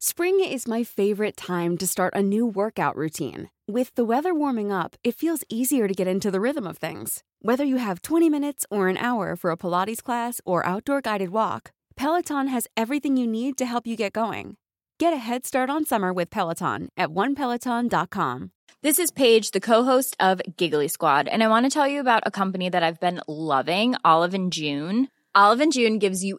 Spring is my favorite time to start a new workout routine. With the weather warming up, it feels easier to get into the rhythm of things. Whether you have 20 minutes or an hour for a Pilates class or outdoor guided walk, Peloton has everything you need to help you get going. Get a head start on summer with Peloton at onepeloton.com. This is Paige, the co-host of Giggly Squad, and I want to tell you about a company that I've been loving, Olive and June. Olive and June gives you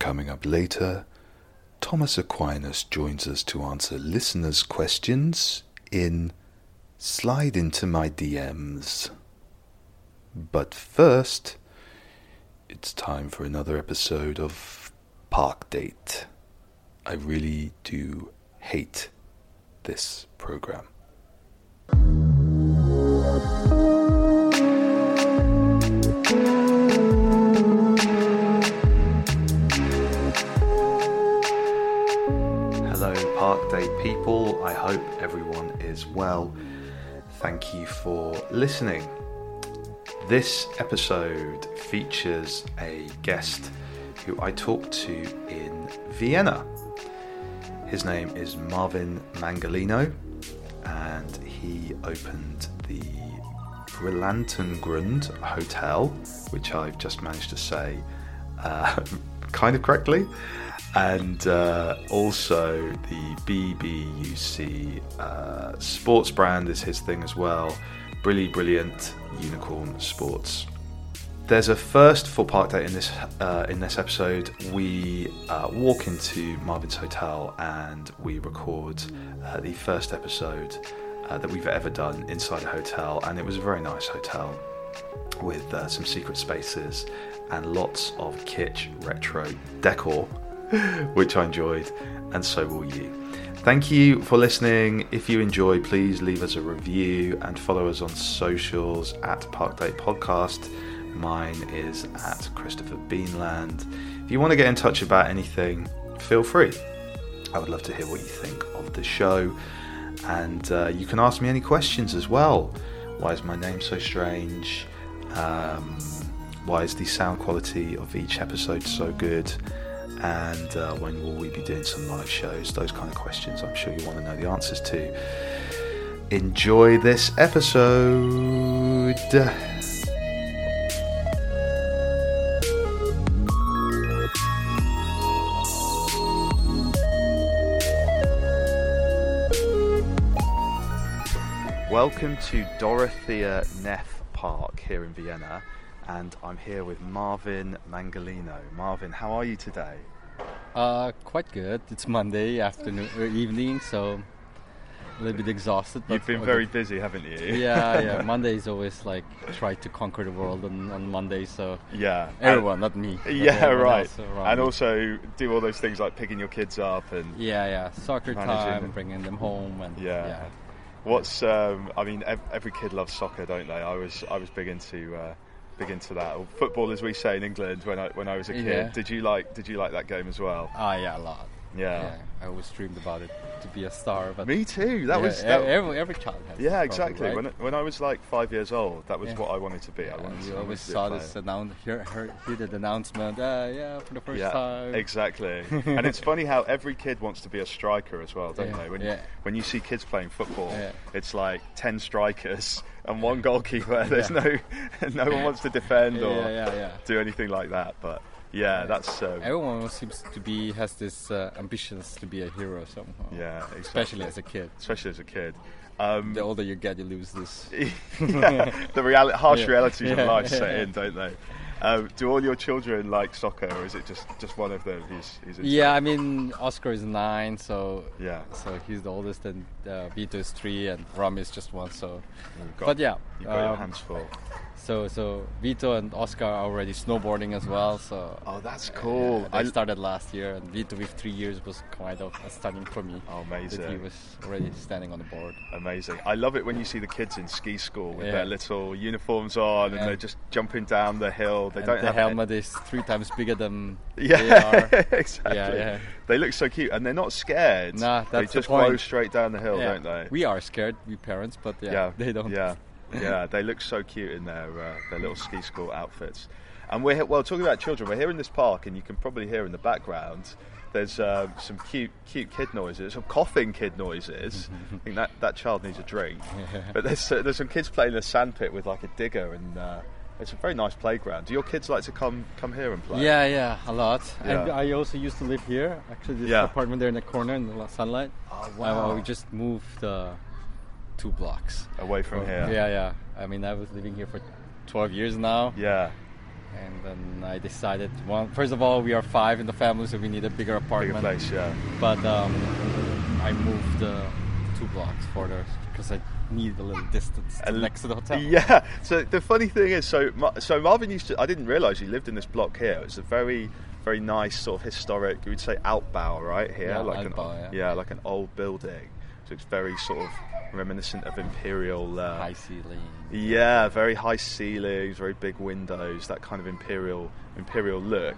Coming up later, Thomas Aquinas joins us to answer listeners' questions in Slide Into My DMs. But first, it's time for another episode of Park Date. I really do hate this program. Hope everyone is well. Thank you for listening. This episode features a guest who I talked to in Vienna. His name is Marvin Mangalino, and he opened the Brillantengrund Hotel, which I've just managed to say uh, kind of correctly, and uh, also the BBUC uh, sports brand is his thing as well. Brilly Brilliant Unicorn Sports. There's a first for Park Date in this uh, in this episode. We uh, walk into Marvin's hotel and we record uh, the first episode uh, that we've ever done inside a hotel, and it was a very nice hotel with some secret spaces and lots of kitsch retro decor, which I enjoyed, and so will you. Thank you for listening. If you enjoy, please leave us a review and follow us on socials at Park Date Podcast. Mine is at Christopher Beanland. If you want to get in touch about anything, feel free. I would love to hear what you think of the show. And uh, you can ask me any questions as well. Why is my name so strange? Um, why is the sound quality of each episode so good? And uh, when will we be doing some live shows? Those kind of questions I'm sure you want to know the answers to. Enjoy this episode. Welcome to Dorothea Neff Park here in Vienna, and I'm here with Marvin Mangalino. Marvin, how are you today? Uh, quite good. It's Monday afternoon or evening, so a little bit exhausted. but You've been very good. busy, haven't you? Yeah, yeah. Monday is always like try to conquer the world on, on Monday, so Yeah. everyone, not me. Yeah, right. And me. also do all those things like picking your kids up and yeah, yeah. Soccer time, them. bringing them home, and Yeah. yeah. what's um, I mean ev- every kid loves soccer, don't they? I was I was big into uh, big into that or football, as we say in England when I when I was a kid. Yeah. Did you like Did you like that game as well? Ah, yeah, a lot. Yeah. I always dreamed about it to be a star, but Me too. That yeah, was that, every every child has. yeah exactly. right? When when I was like five years old, that was Yeah. what I wanted to be. I wanted you always wanted to be a saw this announce, hear, hear, hear the announcement. Uh, yeah, for the first yeah, time. exactly. and it's funny how every kid wants to be a striker as well, don't Yeah, they? When yeah. when you see kids playing football, Yeah. it's like ten strikers and one goalkeeper. There's no no one wants to defend or Yeah, yeah, yeah. do anything like that. But yeah, that's um, Everyone seems to be has this uh, ambitions to be a hero somehow. yeah, exactly. especially as a kid. especially as a kid. Um, The older you get, you lose this. yeah, the reali- harsh Yeah. realities of life set in, don't they? um, do all your children like soccer, or is it just, just one of them who's into Yeah, I mean Oscar is nine, so Yeah. so he's the oldest, and uh, Vito is three, and Ram is just one. So, got- but yeah, You've got your um, hands full. So so Vito and Oscar are already snowboarding as well. So Oh, that's yeah, cool. they I- started last year, and Vito with three years was kind of stunning for me. Oh, That he was already standing on the board. Amazing. I love it when you see the kids in ski school with Yeah. their little uniforms on and Yeah. they're just jumping down the hill. They And don't the have helmet is three times bigger than Yeah, they are. exactly. Yeah, yeah. They look so cute and they're not scared. Nah, they that's the just go straight down the hill, Yeah. don't they? We are scared, we parents, but yeah, they don't. Yeah, yeah. They look so cute in their uh, their little ski school outfits. And we're well talking about children. We're here in this park, and you can probably hear in the background. There's uh, some cute, cute kid noises, some coughing kid noises. I think that, that child needs a drink. But there's uh, there's some kids playing in a sandpit with like a digger, and uh, it's a very nice playground. Do your kids like to come come here and play? Yeah, yeah, a lot. And I also used to live here. Actually, this Yeah. apartment there in the corner in the sunlight. Oh, wow. we just moved uh, two blocks. Away from here. Yeah, yeah. I mean, I was living here for 12 years now, Yeah. and then I decided. Well, first of all, we are five in the family, so we need a bigger apartment. Bigger place. Yeah. But um, I moved uh, two blocks further because I need a little distance to And- next to the hotel. Yeah. So the funny thing is, so so Marvin used to. I didn't realise he lived in this block here. It's a very very nice sort of historic. You would say Altbau, right here, Yeah, like Altbau, an yeah. like an old building. So it's very sort of reminiscent of imperial. Uh, High ceiling. Yeah, very high ceilings, very big windows, that kind of imperial imperial look.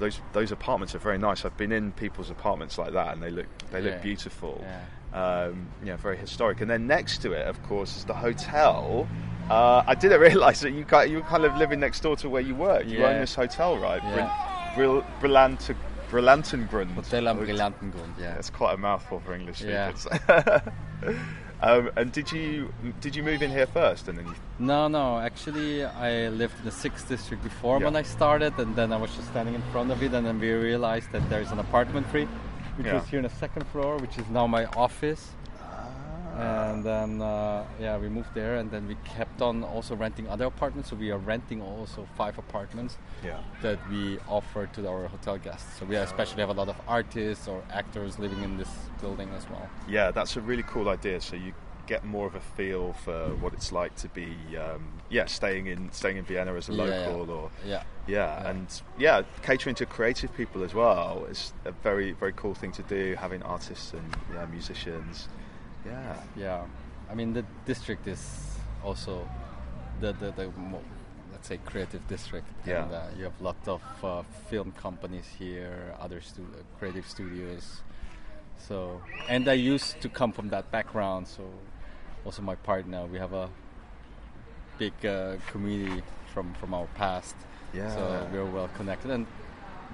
Those those apartments are very nice. I've been in people's apartments like that, and they look they look beautiful. Yeah. Um, yeah, very historic. And then next to it, of course, is the hotel. Uh, I didn't realise that you got, you were kind of living next door to where you work. You own this hotel, right? Yeah. Brillant, Brillantengrund. Hotel am Brillantengrund, yeah. It's quite a mouthful for English Yeah. um, and did you did you move in here first, and then you No, no. Actually, I lived in the sixth district before Yeah. when I started, and then I was just standing in front of it, and then we realized that there is an apartment free, which Yeah. is here on the second floor, which is now my office. And then, uh, yeah, we moved there, and then we kept on also renting other apartments. So we are renting also five apartments Yeah. that we offer to our hotel guests. So we especially have a lot of artists or actors living in this building as well. Yeah, that's a really cool idea. So you get more of a feel for what it's like to be, um, yeah, staying in staying in Vienna as a Yeah, local, or Yeah. yeah, Yeah. and yeah, catering to creative people as well is a very very cool thing to do. Having artists and yeah, musicians, yeah, Yeah, I mean the district is also the the, the mo- let's say creative district. Yeah. And, uh, you have a lot of uh, film companies here, other stu- uh, creative studios. So, and I used to come from that background. So, also my partner, we have a big uh, community from from our past. Yeah. So we're well connected, and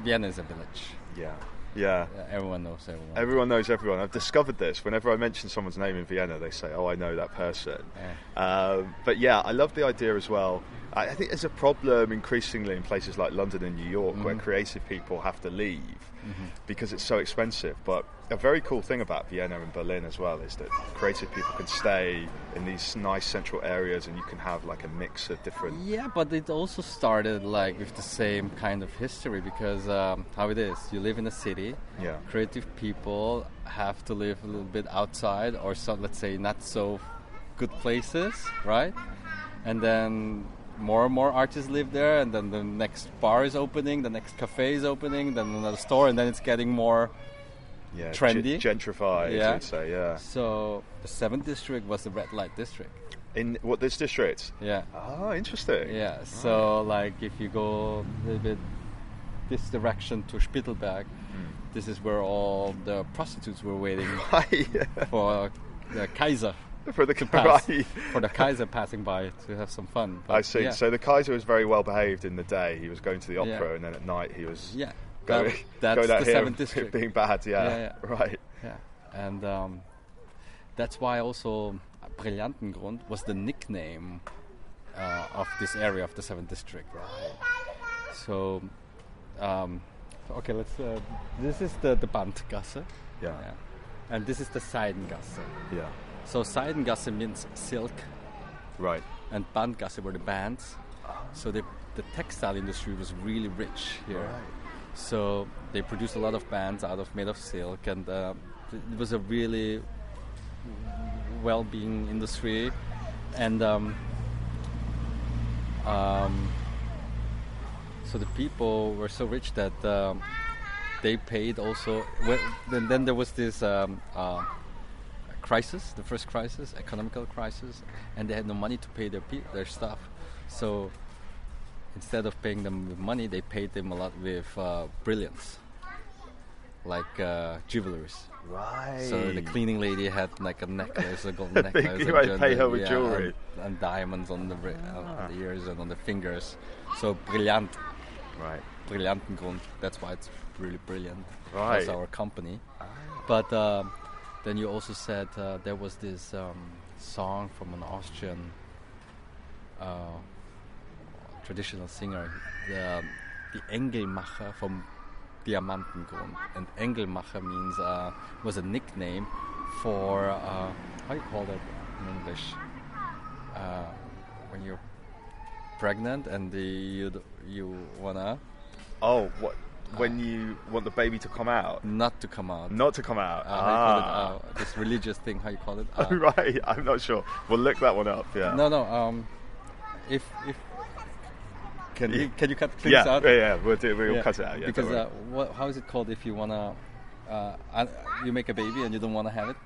Vienna is a village. yeah, yeah. Everyone knows everyone. Everyone knows everyone. I've discovered this. Whenever I mention someone's name in Vienna, they say, "Oh, I know that person." Yeah. Um, but yeah, I love the idea as well. I, I think there's a problem increasingly in places like London and New York where creative people have to leave because it's so expensive. But a very cool thing about Vienna and Berlin as well is that creative people can stay in these nice central areas and you can have like a mix of different. Yeah, but it also started like with the same kind of history because um, how it is, you live in a city. Yeah. Creative people have to live a little bit outside, or some, let's say, not so good places, right? And then more and more artists live there, and then the next bar is opening, the next cafe is opening, then another store, and then it's getting more. Yeah, Trendy. gentrified, Yeah. say, yeah. So the seventh district was the red light district. In what this district? Yeah. Oh, interesting. Yeah, ah. so like if you go a little bit this direction to Spittelberg, hmm. this is where all the prostitutes were waiting Right. for the Kaiser For the pass, right. for the Kaiser passing by to have some fun. I see. Yeah, So the Kaiser was very well behaved in the day. He was going to the opera, Yeah. and then at night he was yeah, that, that's out the seventh district. being bad. Yeah, Yeah, yeah. right. Yeah, and um, that's why also Brillantengrund was the nickname uh, of this area of the seventh district. Right. So, um, okay, let's. Uh, this is the the Bandgasse. Yeah, and this is the Seidengasse. yeah, So Seidengasse means silk, right. and Bandgasse were the bands. So the the textile industry was really rich here. Right. So they produced a lot of bands out of made of silk, and uh, it was a really well-being industry. And um, um, so the people were so rich that um, they paid also. Then, then there was this um, uh, crisis, the first crisis, economical crisis, and they had no money to pay their pe- their stuff. So instead of paying them with money, they paid them a lot with uh, brilliance, like uh, jewelries. Right. So the cleaning lady had like a necklace, a gold necklace. You and might pay her with yeah, jewelry. and, and diamonds on the, ri- uh, Ah. on the ears and on the fingers. So brilliant, Right. Brillantengrund. That's why it's really brilliant. Right. That's our company. But um, then you also said uh, there was this um, song from an Austrian uh, traditional singer, the, the Engelmacher from Diamantengrund. And Engelmacher means uh, was a nickname for uh, how you call that in English? Uh, when you're pregnant and the, you you wanna Oh, what? When you want the baby to come out, not to come out. not to come out. Uh, how you call ah. it? Uh, this religious thing. How you call it? Uh, Oh, right. I'm not sure. We'll look that one up. Yeah. No, no. Um, if if can Yeah. you can you cut things Yeah, out? yeah, yeah. We'll do. We'll Yeah, cut it out. Yeah. because uh, what, how is it called if you wanna uh, you make a baby and you don't wanna have it?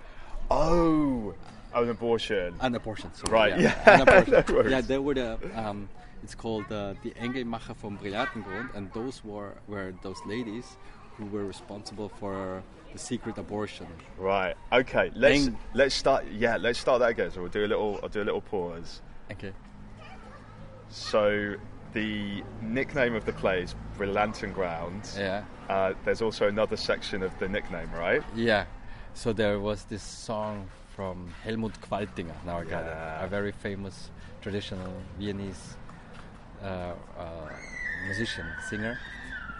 oh, an abortion. An abortion. Sorry, Right, Yeah. yeah. An abortion. No yeah, they were the. Um, it's called uh, the Engelmacher from Brillantengrund, and those were were those ladies who were responsible for the secret abortion. Right. Okay. Let's Eng- let's start. Yeah. Let's start that again. So we'll do a little. I'll do a little pause. Okay. So the nickname of the play is Brillantengrund. Yeah. Uh, there's also another section of the nickname, right? Yeah. So there was this song from Helmut Qualtinger. Now I got it. A very famous traditional Viennese uh, uh, musician, singer,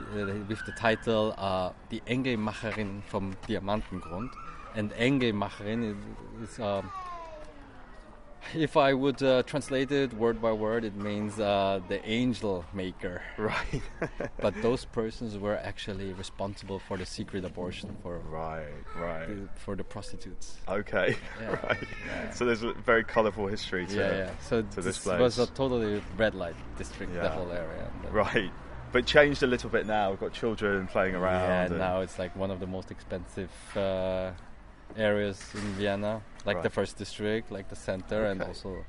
uh, with the title uh, "Die Engelmacherin vom Diamantengrund." And Engelmacherin is, is um, if I would uh, translate it word by word, it means uh, the angel maker. Right. But those persons were actually responsible for the secret abortion for right. Right. the- for the prostitutes. Okay. Yeah. Right. Yeah. So there's a very colourful history to yeah, yeah. So to this this was a totally red light district, Yeah. the whole area. Right. But changed a little bit now. We've got children playing around. Yeah, and- now it's like one of the most expensive uh, areas in Vienna, like the first district, like the center, and also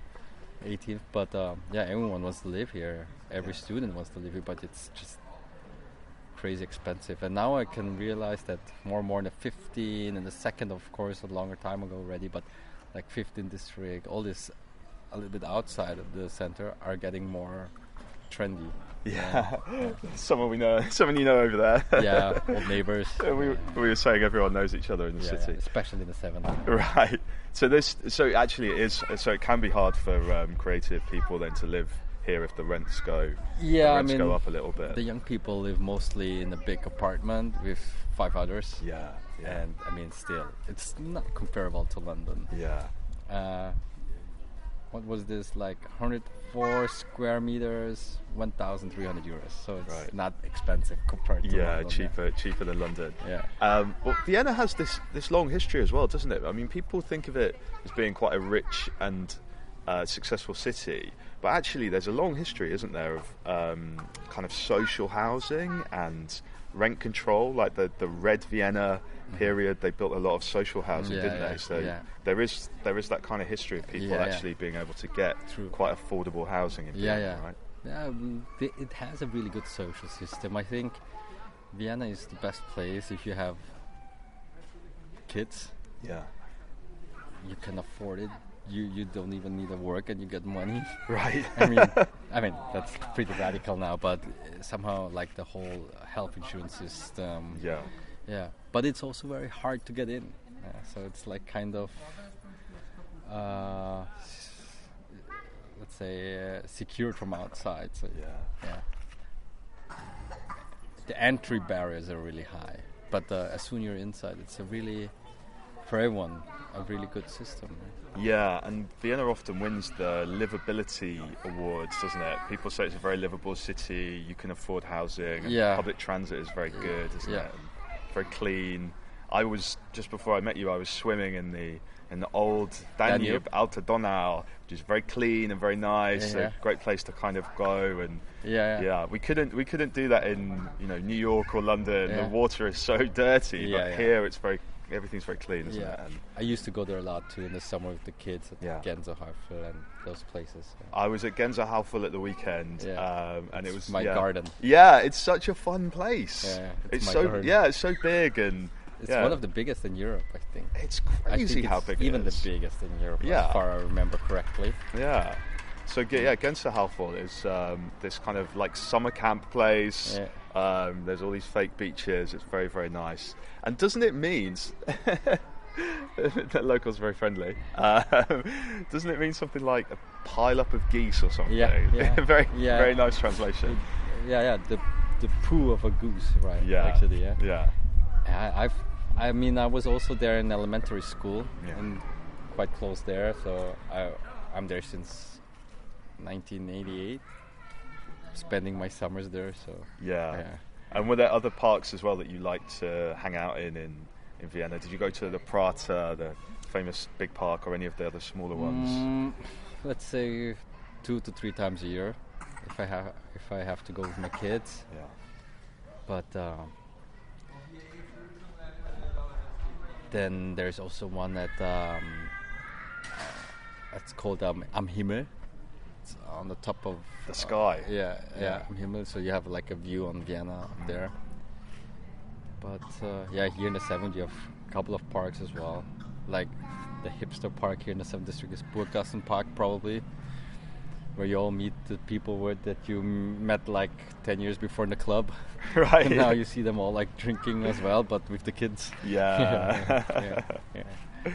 18th. But um, yeah, everyone wants to live here. Every Yeah. student wants to live here, but it's just crazy expensive. And now I can realize that more and more in the 15 and the second, of course, a longer time ago already, but like 15 district, all this a little bit outside of the center are getting more trendy. Yeah. someone we know. Someone you know over there. Yeah, old neighbors. we, we were saying everyone knows each other in the Yeah, city. yeah, especially in the 70s. Right. So this, so actually, it is. So it can be hard for um, creative people then to live here if the rents go. Yeah, the I mean, go up a little bit. The young people live mostly in a big apartment with five others. yeah. Yeah. And I mean, still, it's not comparable to London. yeah. Uh, what was this like 104 square meters 1300 euros so it's Right. not expensive compared to Yeah, London, cheaper, cheaper than London. Yeah. Um, well, Vienna has this this long history as well, doesn't it? I mean, people think of it as being quite a rich and uh, successful city, but actually, there's a long history, isn't there, of um, kind of social housing and rent control. Like the the Red Vienna period, they built a lot of social housing. Yeah, didn't yeah, they? So yeah. there is there is that kind of history of people actually being able to get True. quite affordable housing in Vienna, yeah right? yeah um, th- it has a really good social system i think vienna is the best place if you have kids Yeah. you can afford it you you don't even need to work and you get money Right. I mean, I mean that's pretty radical now, but somehow like the whole health insurance system. yeah. Yeah, but it's also very hard to get in. Uh, so it's like kind of, uh, let's say, uh, secured from outside. So Yeah. yeah. The entry barriers are really high, but uh, as soon you're inside, it's a really for everyone a really good system. Yeah, and Vienna often wins the livability awards, doesn't it? People say it's a very livable city. You can afford housing. and Yeah. Public transit is very good, isn't Yeah. it? Very clean. I was just before I met you. I was swimming in the in the old Danube, Danube. Alte Donau, which is very clean and very nice. Yeah, yeah. A great place to kind of go and Yeah, yeah. We couldn't we couldn't do that in you know New York or London. Yeah. The water is so dirty, Yeah, but yeah. here it's very everything's very clean, isn't Yeah. it? And I used to go there a lot too in the summer with the kids at Yeah. Gänsehäufel and those places. I was at Genza Gänsehäufel at the weekend, Yeah. um, and it was my yeah. garden. Yeah, it's such a fun place. Yeah, it's my so garden. yeah, it's so big and It's yeah. one of the biggest in Europe, I think. It's crazy think how it's big it even the biggest in Europe, Yeah. as far I remember correctly. Yeah. So yeah, Gänsehäufel is um, this kind of like summer camp place. Um, there's all these fake beaches. It's very very nice. And doesn't it mean that locals are very friendly? Um, doesn't it mean something like a pile up of geese or something? Yeah, yeah, very yeah. very nice translation. Yeah, yeah, the the poo of a goose, right? Yeah. actually, yeah. Yeah. I, I've, I mean, I was also there in elementary school, Yeah. and quite close there. So I, I'm there since 1988, spending my summers there. So Yeah. Yeah. And were there other parks as well that you liked to hang out in in, in Vienna? Did you go to the Prater, the famous big park, or any of the other smaller ones? Mm, let's say two to three times a year, if I have if I have to go with my kids. Yeah. But um, then there's also one at um, uh, it's called um, Am Himmel. It's on the top of The sky. yeah, Yeah. yeah, Himmel. So you have like a view on Vienna up there. But uh, yeah, here in the seventh you have a couple of parks as well. Like the hipster park here in the seventh district is Burggassen Park, probably, where you all meet the people with, that you met like ten years before in the club. Right. and now you see them all like drinking as well, but with the kids. Yeah. yeah, yeah.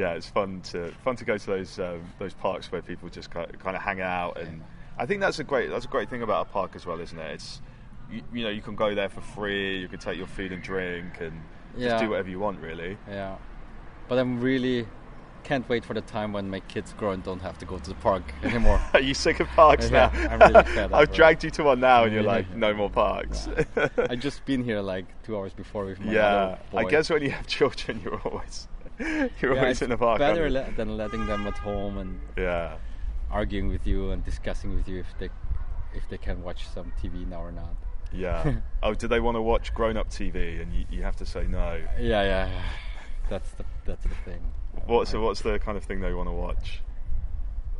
yeah, it's fun to fun to go to those um, those parks where people just kind of, hang out, and I think that's a great that's a great thing about a park as well, isn't it? It's you, you know you can go there for free, you can take your food and drink, and just do whatever you want, really. Yeah, but I'm really can't wait for the time when my kids grow and don't have to go to the park anymore. Are you sick of parks Yeah, now? I'm really fed up, I've dragged you to one now, and you're like, no more parks. I just been here like two hours before with my yeah. I guess when you have children, you're always you're Yeah, always it's in the park. better le- than letting them at home and yeah, arguing with you and discussing with you if they if they can watch some TV now or not. yeah. oh, do they want to watch grown-up TV, and you, you have to say no? Yeah, yeah, yeah. That's the that's the thing. What, so what's the kind of thing they want to watch?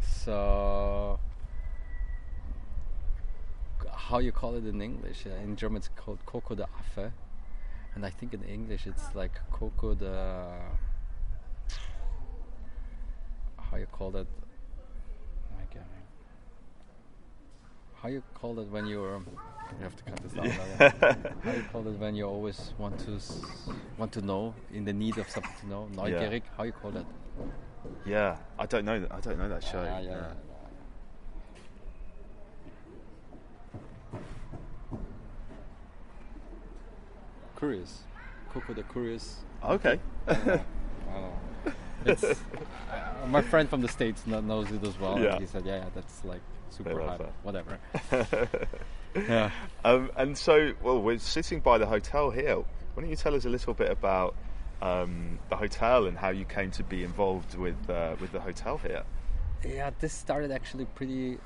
So, how you call it in English? Uh, in German, it's called Coco de Affe, and I think in English it's like Coco de. How you call that? My God. How you call it when you're? You have to cut this now, How you call it when you always want to s- want to know in the need of something to know? Neugierig. How you call that? Yeah, I don't know. That, I don't know that show. Ah, yeah, yeah. Curious. Coco the Curious. Okay. I don't know. It's, uh, my friend from the States knows it as well. and Yeah. He said, yeah, yeah, that's like super hype. that. Whatever. yeah. um, and so, well, we're sitting by the hotel here. Why don't you tell us a little bit about um, the hotel and how you came to be involved with uh, with the hotel here? Yeah, this started actually pretty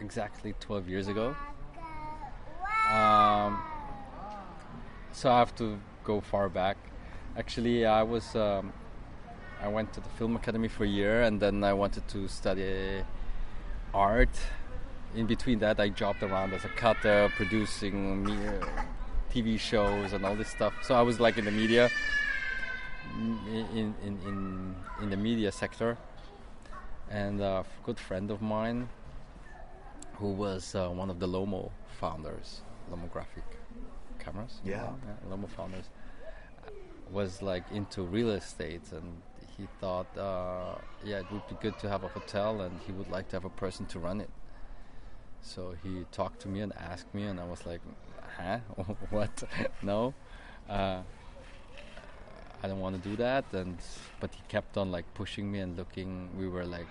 exactly 12 years ago. Um, so I have to go far back. Actually, I was um, I went to the film academy for a year, and then I wanted to study art. In between that, I jobbed around as a cutter, producing uh, TV shows and all this stuff. So I was like in the media, in in in, in, in the media sector and a good friend of mine who was uh, one of the Lomo founders, Lomographic cameras. Yeah. Lomo founders uh, was like into real estate, and he thought, uh, yeah, it would be good to have a hotel, and he would like to have a person to run it. So he talked to me and asked me, and I was like, huh? what? no. Uh, I don't want to do that. And but he kept on like pushing me and looking. We were like,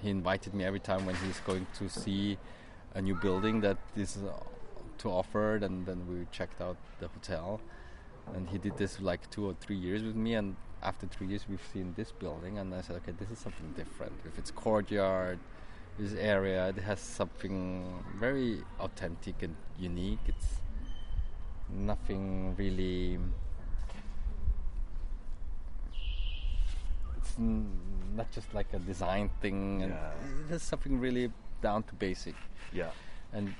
he invited me every time when he's going to see a new building that is uh, to offer, and then we checked out the hotel. And he did this like two or three years with me, and after three years we've seen this building, and I said, okay, this is something different. If it's courtyard, this area, it has something very authentic and unique. It's nothing really it's n- not just like a design thing and Yeah. something really down to basic Yeah. and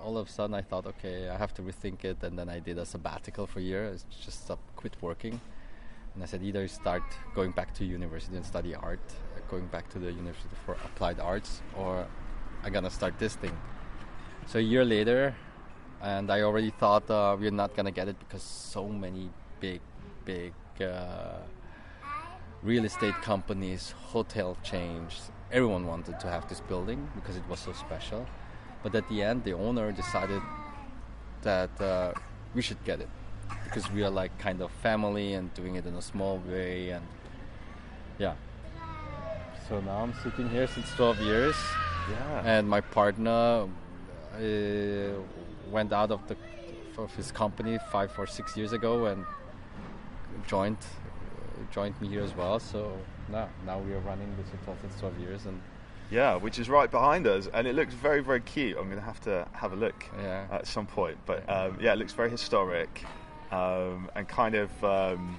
all of a sudden I thought okay I have to rethink it and then I did a sabbatical for a year it's just stop, quit working and I said either start going back to university and study art going back to the university for applied arts or I'm gonna start this thing so a year later and I already thought uh, we're not gonna get it because so many big big uh, real estate companies, hotel chains, everyone wanted to have this building because it was so special. But at the end, the owner decided that uh, we should get it because we are like kind of family and doing it in a small way. And yeah. So now I'm sitting here since 12 years, Yeah. and my partner uh, went out of the of his company five or six years ago and joined joined me here as well. So now now we are running this hotel since 12 years, and Yeah, which is right behind us, and it looks very, very cute. I'm going to have to have a look Yeah. at some point. But um, yeah, it looks very historic um, and kind of um,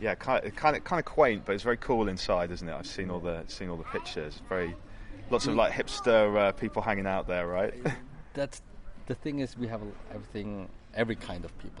yeah, kind of, kind of kind of quaint, but it's very cool inside, isn't it? I've seen all the seen all the pictures. Very lots of like hipster uh, people hanging out there, right? that's the thing is we have everything, every kind of people.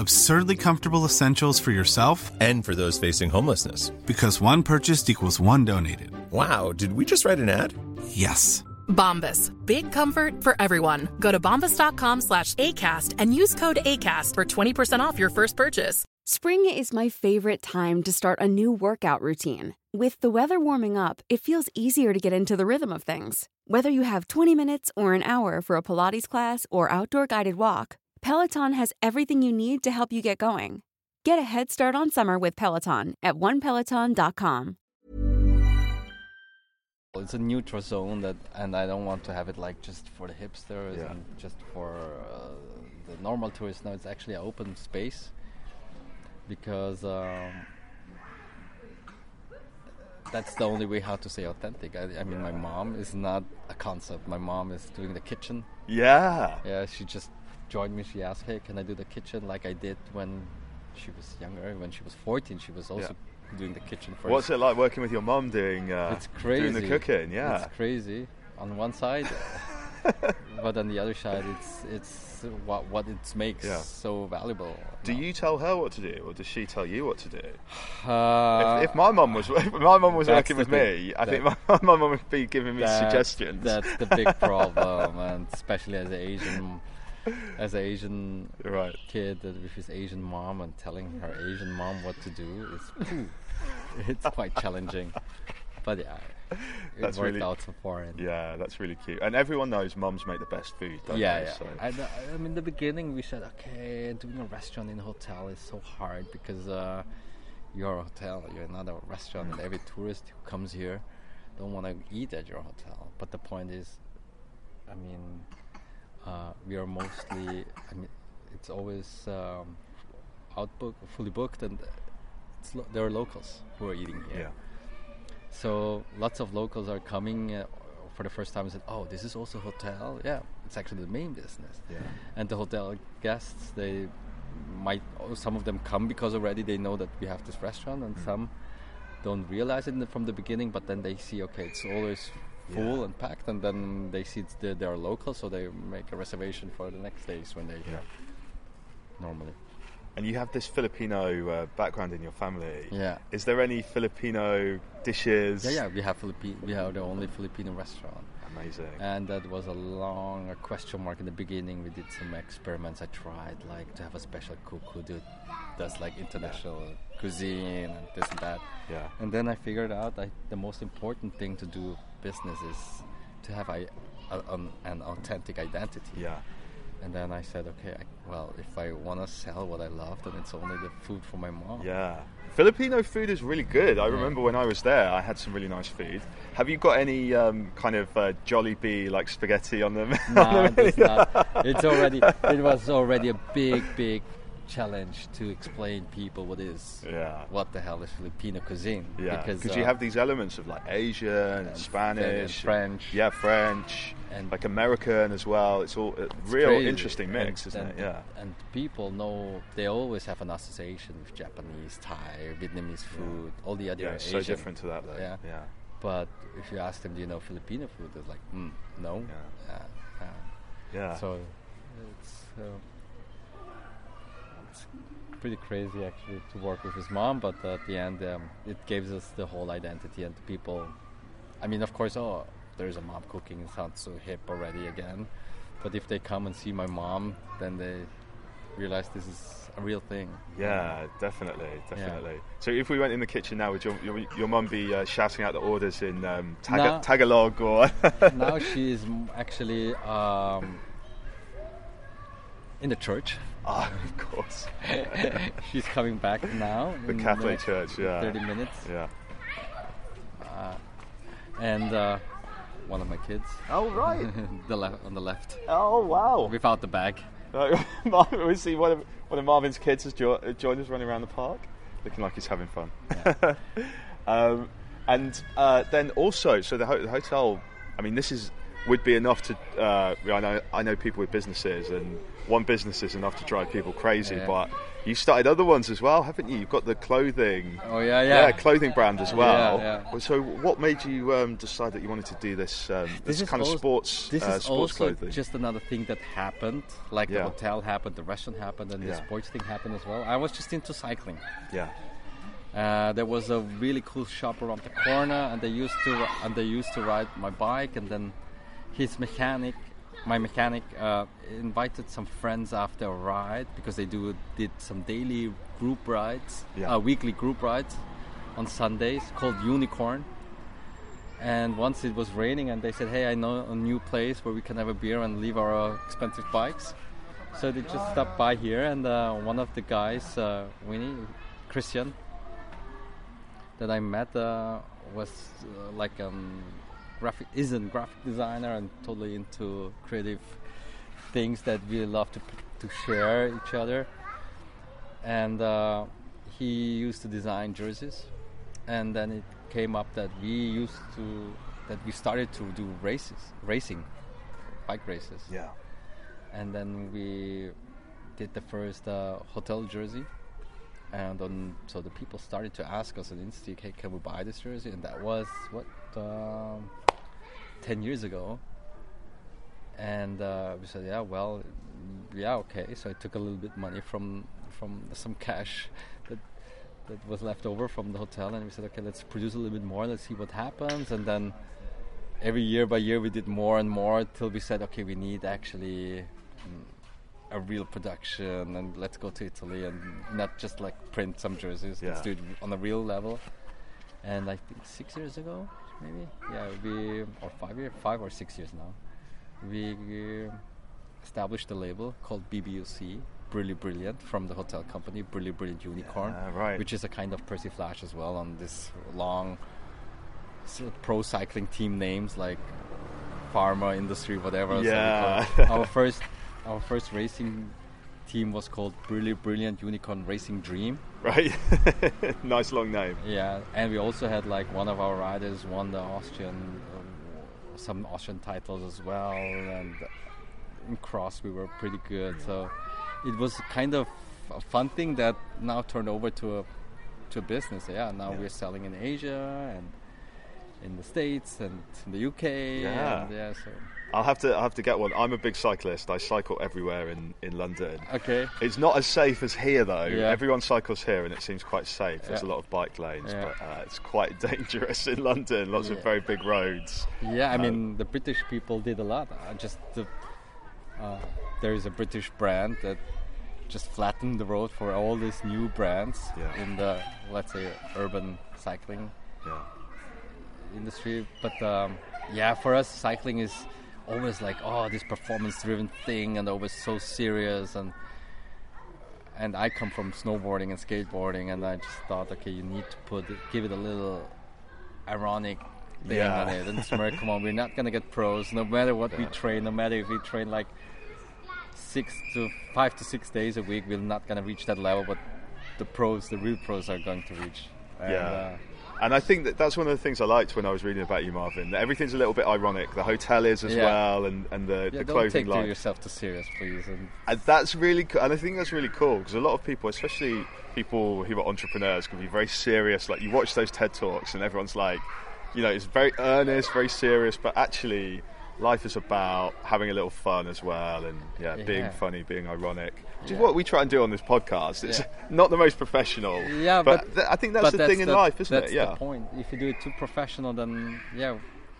Absurdly comfortable essentials for yourself And for those facing homelessness. because one purchased equals one donated. Wow, did we just write an ad? Yes. Bombas. Big comfort for everyone. Go to bombas.com slash ACAST and use code ACAST for 20% off your first purchase. Spring is my favorite time to start a new workout routine. With the weather warming up, it feels easier to get into the rhythm of things. Whether you have 20 minutes or an hour for a Pilates class or outdoor guided walk, Peloton has everything you need to help you get going. Get a head start on summer with Peloton at onepeloton.com. It's a neutral zone that, and I don't want to have it like just for the hipsters Yeah. and just for uh, the normal tourists. No, it's actually an open space because um, that's the only way how to say authentic. I, I mean, my mom is not a concept. My mom is doing the kitchen. yeah. Yeah, she just joined me. She asked, "Hey, can I do the kitchen like I did when she was younger? When she was 14, she was also doing the kitchen for What's it like working with your mum doing uh, it's crazy. doing the cooking? Yeah. it's crazy on one side, but on the other side, it's it's what what it makes Yeah. so valuable. Do you tell her what to do, or does she tell you what to do? Uh, if, if my mum was if my mum was working with thing. me, I think my, my mum would be giving me that- suggestions. That's the big problem, and especially as an Asian, as an Asian Right. kid with his Asian mom and telling her Asian mom what to do is, it's quite challenging. but yeah, it That's worked really- out so far. And Yeah, that's really cute. And everyone knows mums make the best food, don't yeah, they? yeah. So, And, uh, I mean, in the beginning, we said, okay, doing a restaurant in a hotel is so hard because uh, you're a hotel, you're not a restaurant, and every tourist who comes here don't want to eat at your hotel. But the point is, I mean, uh, we are mostly, I mean, it's always um, outbook, fully booked, and it's lo- there are locals who are eating here. yeah. So lots of locals are coming uh, for the first time and said, "Oh, this is also a hotel." Yeah, it's actually the main business. Yeah. And the hotel guests, they might oh, some of them come because already they know that we have this restaurant, Mm. and some don't realize it the- from the beginning. But then they see, okay, it's always full Yeah. and packed, and then they see it's the, they are local, so they make a reservation for the next days when they Yeah. normally. And you have this Filipino uh, background in your family. Yeah. Is there any Filipino dishes? Yeah, yeah, we have Philippi- we have the only Filipino restaurant. Amazing. And that was a long a question mark in the beginning. We did some experiments. I tried like to have a special cook who do, does like international cuisine and this and that. Yeah. And then I figured out like the most important thing to do business is to have a, a, an, an authentic identity. yeah. And then I said, okay, I, well, if I want to sell what I love, then it's only the food for my mom. Yeah. Filipino food is really good. I remember when I was there, I had some really nice food. Have you got any um, kind of uh, Jollibee like spaghetti on them? No, it's not. It's already. It was already a big, big challenge to explain people what is. Yeah. What the hell is Filipino cuisine? Yeah, because because you uh, have these elements of like Asian and and Spanish, French. yeah, French, And- like American as well. It's all a it's real crazy. interesting mix, And- isn't and- it? Yeah, And people know they always have an association with Japanese, Thai, Vietnamese food, all the other yeah, it's so Asian. different to that though. Yeah. yeah, But if you ask them, do you know Filipino food? They're like, mm, no. Yeah. Uh, uh, yeah. So it's uh, it's pretty crazy actually to work with his mom, but at the end, um, it gives us the whole identity and the people. I mean, of course, oh, there's a mom cooking. It sounds so hip already again. But if they come and see my mom, then they realize this is a real thing. Yeah, definitely, definitely. So if we went in the kitchen now, would your your, your mum be uh, shouting out the orders in um, Taga- No. Tagalog or? now she is actually um, in the church. Ah, of course. She's coming back now. The Catholic next Church, yeah. 30 minutes. Yeah. And uh, one of my kids. Oh right. the left on the left. oh wow. Without the bag. Uh, we see one of one of Marvin's kids has jo- uh, joined us running around the park, looking like he's having fun. um, and uh, then also, so the, ho- the hotel. I mean, this is would be enough to. Uh, I know I know people with businesses, and one business is enough to drive people crazy. Yeah. But you started other ones as well, haven't you? You've got the clothing. Oh yeah, yeah. clothing brand as well. Yeah, yeah. So, what made you um, decide that you wanted to do this? Um, this, is kind of sports, This uh, is sports also clothing. just another thing that happened. Like Yeah. the hotel happened, the restaurant happened, and Yeah. the sports thing happened as well. I was just into cycling. yeah. Uh, there was a really cool shop around the corner, and they used to and they used to ride my bike. And then his mechanic, my mechanic, uh, invited some friends after a ride because they do did some daily group rides, Yeah. uh, weekly group rides on Sundays called Unicorn. And once it was raining, and they said, "Hey, I know a new place where we can have a beer and leave our uh, expensive bikes." So they just stopped by here, and uh, one of the guys, uh, Winnie, Christian, that I met uh, was uh, like um, graphic isn't graphic designer and totally into creative things that we love to to share each other. And uh, he used to design jerseys, and then it came up that we used to that we started to do races, racing, bike races Yeah. and then we did the first uh, hotel jersey and then so the people started to ask us on Insta, hey, can we buy this jersey? And that was what um, ten years ago. And uh, we said, yeah, well, yeah, okay. So I took a little bit money from from some cash that that was left over from the hotel, and we said, okay, let's produce a little bit more. Let's see what happens, and then every year by year we did more and more till we said okay we need actually mm, a real production and let's go to italy and not just like print some jerseys let's do it on a real level and I think six years ago, maybe yeah, we or five years, five or six years now, we uh, established a label called BBUC. Brilly Brilliant from the hotel company Brilly Brilliant Unicorn, Yeah, right. which is a kind of persiflage as well on this long pro cycling team names like pharma industry, whatever. Yeah. call- our first, our first racing team was called Brilly Brilliant Unicorn Racing Dream. Right. nice long name. Yeah, and we also had like one of our riders won the Austrian, um, some Austrian titles as well, and in cross we were pretty good. So it was kind of a fun thing that now turned over to a to business. Yeah, now we're selling in Asia and in the States and in the UK. Yeah. and yeah. So I'll have to. I'll have to get one. I'm a big cyclist. I cycle everywhere in, in London. okay. It's not as safe as here, though. Yeah. Everyone cycles here, and it seems quite safe. There's Yeah. a lot of bike lanes, Yeah. but uh, it's quite dangerous in London. Lots of very big roads. Yeah, I Um, mean the British people did a lot. Uh, just the, uh, there is a British brand that just flattened the road for all these new brands in the let's say urban cycling Yeah. industry. But um, yeah, for us, cycling is always like oh this performance-driven thing, and always so serious. And and I come from snowboarding and skateboarding, and I just thought, okay, you need to put it, give it a little ironic thing Yeah. on it. And smirk, come on, we're not gonna get pros, no matter what we train, no matter if we train like six to five to six days a week, we're not gonna reach that level. But the pros, the real pros, are going to reach. And, Yeah. uh, And I think that that's one of the things I liked when I was reading about you, Marvin. That everything's a little bit ironic. The hotel is as Yeah. well, and, and the, yeah, the don't clothing take yourself too serious, please. And And that's really, co- and I think that's really cool because a lot of people, especially people who are entrepreneurs, can be very serious. Like you watch those TED talks, and everyone's like, you know, it's very earnest, very serious, but actually, life is about having a little fun as well, and yeah, being Yeah. funny, being ironic, which is what we try and do on this podcast. It's Yeah. not the most professional, yeah, but, but, th- I think that's the thing in the- life, isn't that's it? Yeah, the point. If you do it too professional, then yeah,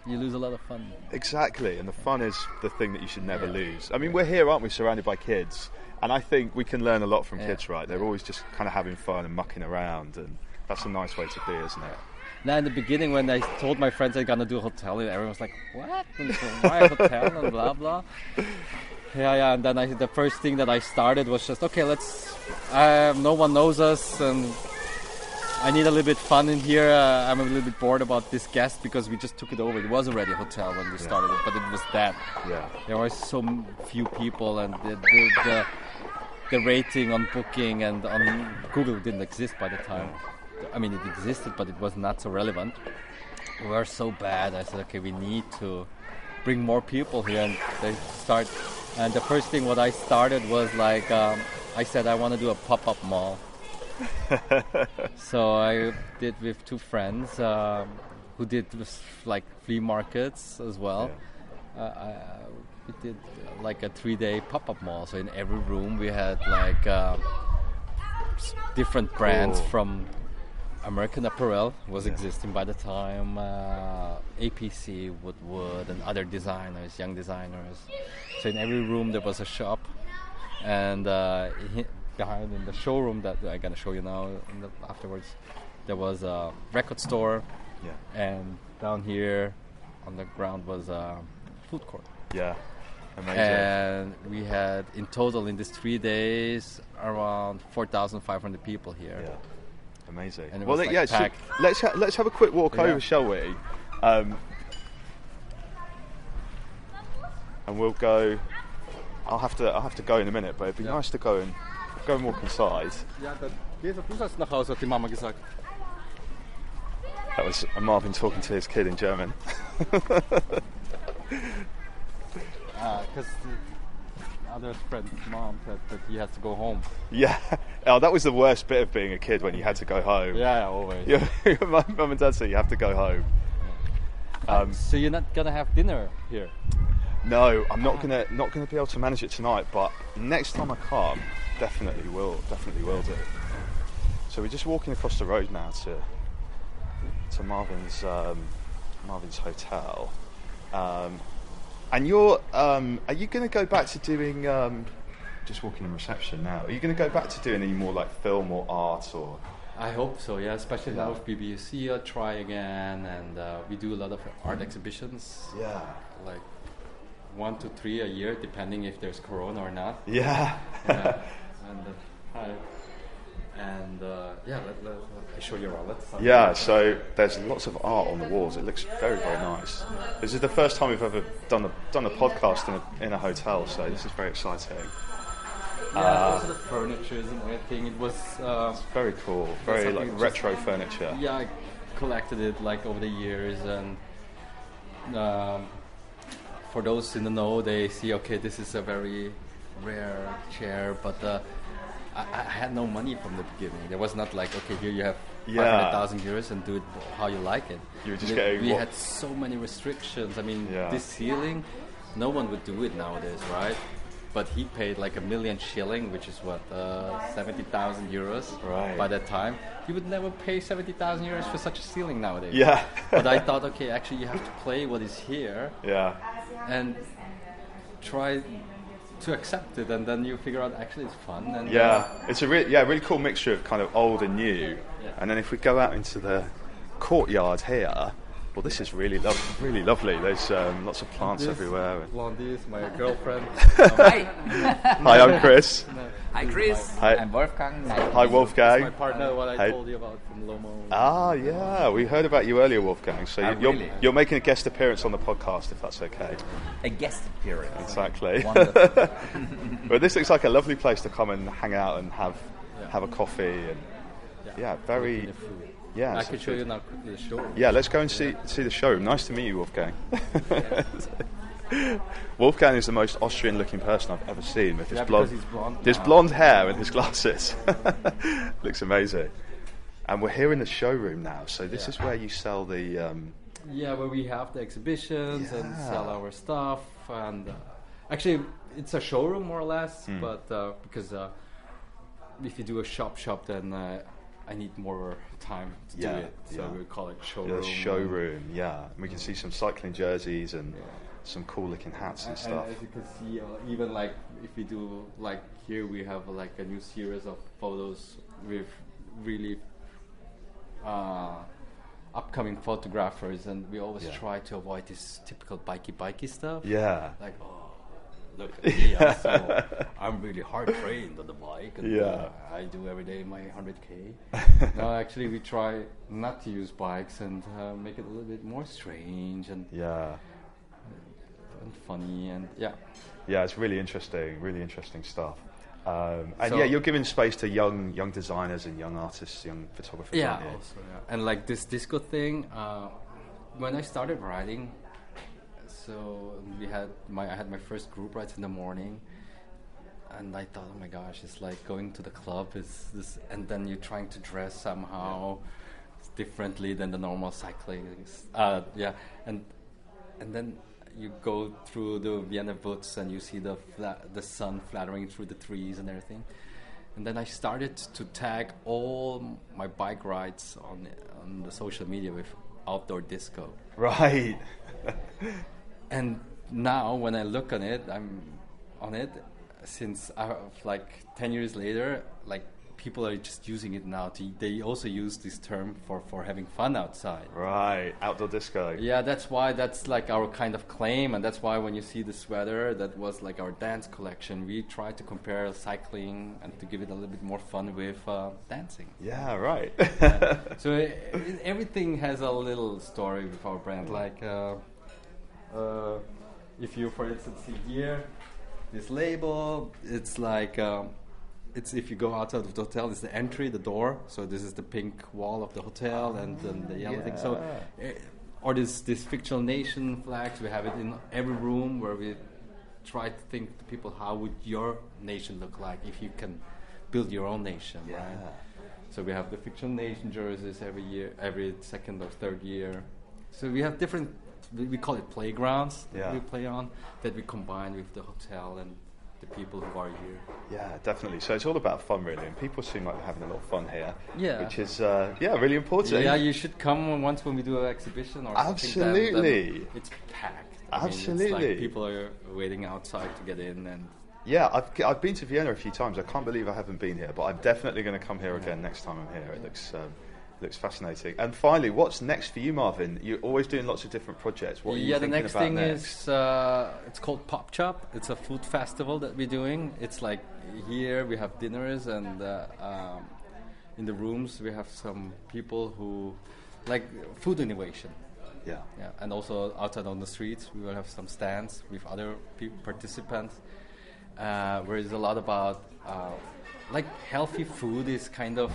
you lose a lot of fun. Exactly, and the fun is the thing that you should never Yeah. lose. I mean, we're here, aren't we, surrounded by kids, and I think we can learn a lot from Yeah. kids, right? They're always just kind of having fun and mucking around, and that's a nice way to be, isn't it? Now, in the beginning, when I told my friends I'm gonna do a hotel, and everyone was like, "What? And so, Why a hotel?" and blah blah. Yeah, yeah. And then I, the first thing that I started was just, okay, let's. Uh, no one knows us, and I need a little bit fun in here. Uh, I'm a little bit bored about this guest because we just took it over. It was already a hotel when we started it, but it was that. Yeah. There were so few people, and the the, the, the rating on Booking and on Google didn't exist by the time. I mean, it existed, but it was not so relevant. We were so bad. I said, okay, we need to bring more people here, and they start. And the first thing what I started was like, um, I said I want to do a pop-up mall. so I did with two friends um, who did like flea markets as well. Uh, I, we did uh, like a three-day pop-up mall. So in every room we had like um, different brands Cool. from American Apparel was existing by the time, uh, APC, Woodward, and other designers, young designers. So in every room there was a shop, and uh, behind in the showroom that I'm gonna show you now in the, afterwards, there was a record store, Yeah. and down here on the ground was a food court. Yeah. Amazing. And we had in total in these three days around 4,500 people here. yeah. Amazing. Well, like, yeah. let's ha- let's have a quick walk Yeah. over, shall we? Um, and we'll go. I'll have to I'll have to go in a minute, but it'd be Yeah. nice to go and go and walk inside. Ja, dann geh so, du sollst nach Hause, hat die Mama gesagt. That was Marvin talking to his kid in German. Because the other friend's mom said that he has to go home. yeah. Oh, that was the worst bit of being a kid when you had to go home. Yeah, always. Yeah, my mum and dad say you have to go home. Um, so you're not gonna have dinner here? no, I'm not gonna not gonna be able to manage it tonight, but next time I come, definitely will, definitely will do. So we're just walking across the road now to to Marvin's um, Marvin's hotel. Um, and you're um, are you going to go back to doing um, just walking in reception now? Are you going to go back to doing any more like film or art or I hope so. Yeah, especially now with BBUC, I'll try again, and uh, we do a lot of art exhibitions. Yeah. like one to three a year, depending if there's Corona or not. Yeah. yeah. And uh. And uh, yeah, let, let, I show you around. Let's Yeah, so there's lots of art on the walls. It looks very, very nice. This is the first time we've ever done a done a podcast in a, in a hotel, so this is very exciting. Yeah, Uh, also the furniture and everything. It was uh, very cool, very like just- retro furniture. Yeah, I collected it like over the years, and um, for those in the know, they see okay, this is a very rare chair, but uh, I, I had no money from the beginning. There was not like okay, here you have Yeah. five hundred thousand euros and do it how you like it. You were just we, getting we what- had so many restrictions. I mean, Yeah. this ceiling, no one would do it nowadays, right? But he paid like a million shilling, which is what uh, seventy thousand euros. Right. By that time, he would never pay seventy thousand euros for such a ceiling nowadays. Yeah. but I thought, okay, actually, you have to play what is here Yeah, and try to accept it, and then you figure out actually it's fun. And uh, yeah. It's a re- yeah really cool mixture of kind of old and new. Yeah. And then if we go out into the courtyard here, well, this is really lo- really lovely. There's um, lots of plants This everywhere. Blondie is my girlfriend. Hi. Hi, I'm Chris. Hi, Chris. Hi. I'm Wolfgang. Nice to Hi, meet you. That's Wolfgang. my partner, what I Hey. told you about from Lomo. Ah, yeah, we heard about you earlier, Wolfgang. So you- you're, really? you're making a guest appearance on the podcast, if that's okay. A guest appearance. Exactly. But this looks like a lovely place to come and hang out and have Yeah. have a coffee and yeah, very The food. Yeah. I can show you now the showroom. Yeah, let's go and see see the showroom. Nice to meet you, Wolfgang. Wolfgang is the most Austrian-looking person I've ever seen with his Yeah, blonde, blonde his blonde hair and his glasses. Looks amazing. And we're here in the showroom now. So this Yeah. is where you sell the. Um, Yeah, where we have the exhibitions and sell our stuff, and uh, actually it's a showroom more or less. Hmm. But uh, because uh, if you do a shop shop, then uh, I need more time to Yeah, do it. So yeah. we call it the showroom. showroom, yeah. We can see some cycling jerseys and some cool-looking hats and And, stuff. and as you can see, uh, even like if we do like here, we have like a new series of photos with really uh, upcoming photographers, and we always Yeah. try to avoid this typical bikey bikey stuff. Yeah. Like, oh, look at me, I'm, so, I'm really hard trained on the bike, and Yeah. uh, I do every day my 100k. no, actually, we try not to use bikes and uh, make it a little bit more strange and, Yeah. and funny, and yeah. Yeah, it's really interesting, really interesting stuff. Um, and So- yeah, you're giving space to young young designers and young artists, young photographers. Yeah, also, yeah. And like this disco thing, uh, when I started writing, so we had my I had my first group rides in the morning, and I thought, oh my gosh, it's like going to the club. Is this, and then you're trying to dress somehow differently than the normal cycling. Uh, yeah, and and then you go through the Vienna Woods and you see the the sun flattering through the trees and everything. And then I started to tag all my bike rides on on the social media with outdoor disco. Right. And now when I look on it, I'm on it since I, like 10 years later, like people are just using it now. To, they also use this term for, for having fun outside. Right. Outdoor disco. Yeah, that's why that's like our kind of claim, and that's why when you see the sweater, that was like our dance collection. We try to compare cycling and to give it a little bit more fun with uh, dancing. Yeah. Right. So i i everything has a little story with our brand. Like, uh, uh, if you, for instance, see here, this label, it's like. Um, it's if you go outside of the hotel, it's the entry, the door. So this is the pink wall of the hotel, and then the yellow thing. So, uh, or this this fictional nation flags. We have it in every room where we try to think to people how would your nation look like if you can build your own nation, right? So we have the fictional nation jerseys every year, every second or third year. So we have different. We we call it playgrounds that Yeah. we play on that we combine with the hotel and the people who are here. Yeah, definitely. So it's all about fun, really, and people seem like they're having a lot of fun here. Yeah. Which is uh, yeah, really important. Yeah, you should come once when we do an exhibition or something. then- then Absolutely. it's packed. I mean, it's Absolutely. like people are waiting outside to get in, and Yeah, I've, I've been to Vienna a few times. I can't believe I haven't been here, but I'm definitely going to come here again next time I'm here. It looks um, looks fascinating. And finally, what's next for you, Marvin? You're always doing lots of different projects. What are you yeah, the next about thing next? is uh, it's called Pop Chop. It's a food festival that we're doing. It's like here we have dinners, and uh, um, in the rooms we have some people who like food innovation. Yeah. Yeah, and also outside on the streets we will have some stands with other participants, uh, where it's a lot about uh, like healthy food is kind of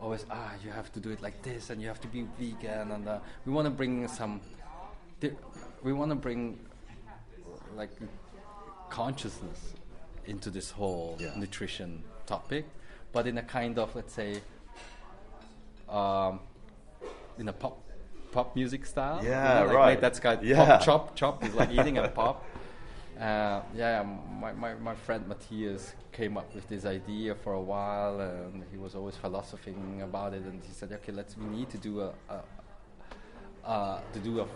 always ah you have to do it like this and you have to be vegan and uh, we want to bring some we want to bring like consciousness into this whole nutrition topic but in a kind of let's say um, in a pop pop music style you Yeah, know, like, right. like that's kind Yeah. pop chop chop is like eating a pop uh, yeah, my, my, my friend Matthias came up with this idea for a while, and he was always philosophizing about it. And he said, "Okay, let's we need to do a, a uh, to do a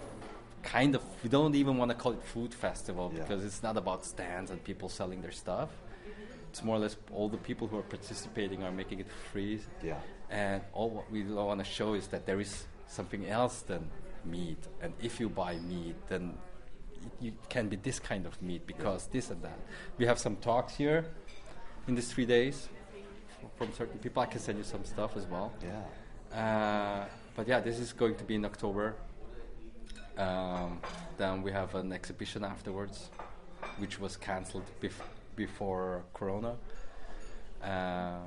kind of we don't even want to call it food festival Yeah. because it's not about stands and people selling their stuff. It's more or less all the people who are participating are making it free. Yeah. And all what we want to show is that there is something else than meat. And if you buy meat, then it, you can be this kind of meat because this and that. We have some talks here in these three days from certain people. I can send you some stuff as well. Yeah. Uh, but yeah, this is going to be in October. Um, then we have an exhibition afterwards, which was cancelled bef- before Corona. Uh,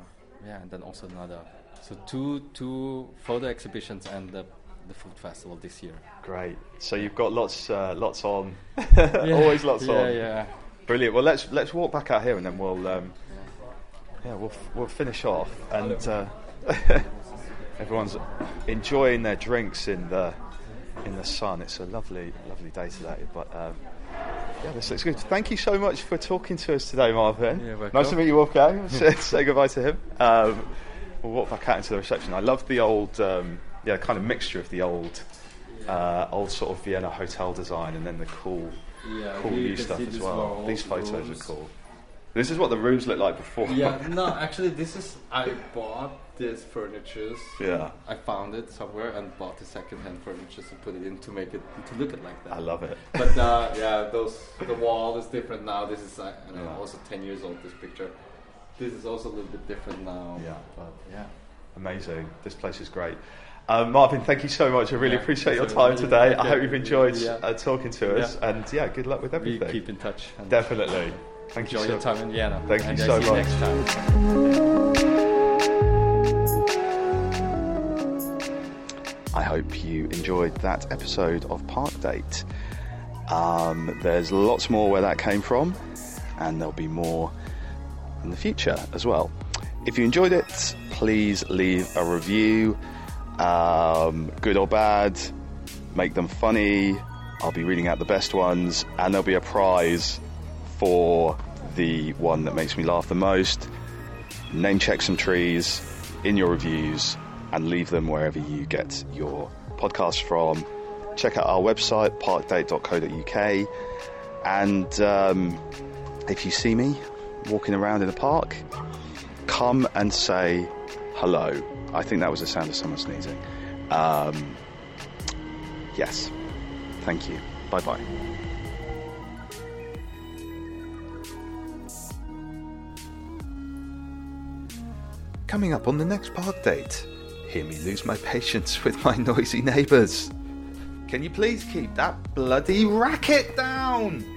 yeah, and then also another. So two two photo exhibitions and the the food festival this year. Great. So you've got lots, uh, lots on. Always lots yeah, on. Yeah, Brilliant. Well, let's let's walk back out here and then we'll um, yeah we'll f- we'll finish off and uh, everyone's enjoying their drinks in the in the sun. It's a lovely lovely day today. But um, yeah, this looks good. Thank you so much for talking to us today, Marvin. Yeah, welcome. nice to meet you, Wolfgang. say, say goodbye to him. Um, we'll walk back out into the reception. I love the old um, yeah kind of mixture of the old. Uh, old sort of Vienna hotel design, and then the cool, Yeah, cool new stuff as well. These photos rooms. are cool. This is what the rooms look like before. Yeah, no, actually, this is I bought this furniture. Yeah. I found it somewhere and bought the second-hand furniture and put it in to make it to look it like that. I love it. But uh, yeah, those the wall is different now. This is uh, I don't know, Yeah. also ten years old. This picture. This is also a little bit different now. Yeah. but yeah. Amazing. This place is great. Um, Marvin, thank you so much. I really Yeah, appreciate your time really- today. I hope you've enjoyed Yeah. uh, talking to us, Yeah. and yeah, good luck with We everything. keep in touch. Definitely. Thank enjoy you so your time in Vienna. Thank and you so see you much. next time. I hope you enjoyed that episode of Park Date. Um, there's lots more where that came from, and there'll be more in the future as well. If you enjoyed it, please leave a review, um, good or bad, make them funny. I'll be reading out the best ones, and there'll be a prize for the one that makes me laugh the most. Name check some trees in your reviews and leave them wherever you get your podcast from. Check out our website, parkdate.co.uk. And um, if you see me walking around in a park, come and say hello. I think that was the sound of someone sneezing. Um, yes. Thank you. Bye bye. Coming up on the next park date, hear me lose my patience with my noisy neighbours. Can you please keep that bloody racket down?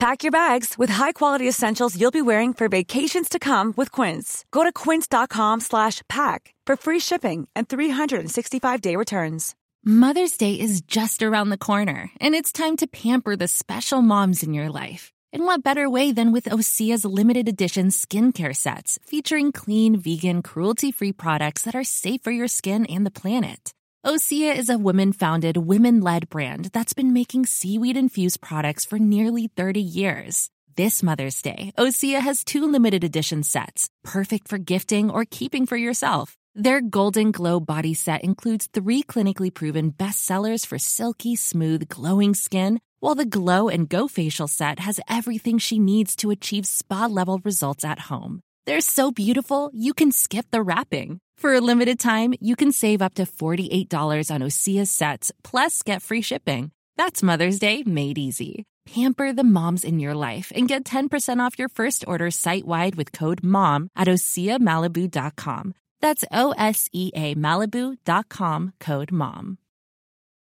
Pack your bags with high-quality essentials you'll be wearing for vacations to come with Quince. Go to quince.com slash pack for free shipping and 365-day returns. Mother's Day is just around the corner, and it's time to pamper the special moms in your life. And what better way than with Osea's limited edition skincare sets featuring clean, vegan, cruelty-free products that are safe for your skin and the planet. Osea is a women founded, women led brand that's been making seaweed infused products for nearly 30 years. This Mother's Day, Osea has two limited edition sets, perfect for gifting or keeping for yourself. Their Golden Glow body set includes three clinically proven bestsellers for silky, smooth, glowing skin, while the Glow and Go facial set has everything she needs to achieve spa level results at home. They're so beautiful, you can skip the wrapping. For a limited time, you can save up to $48 on Osea sets, plus get free shipping. That's Mother's Day made easy. Pamper the moms in your life and get 10% off your first order site wide with code MOM at OseaMalibu.com. That's O S E A Malibu.com code MOM.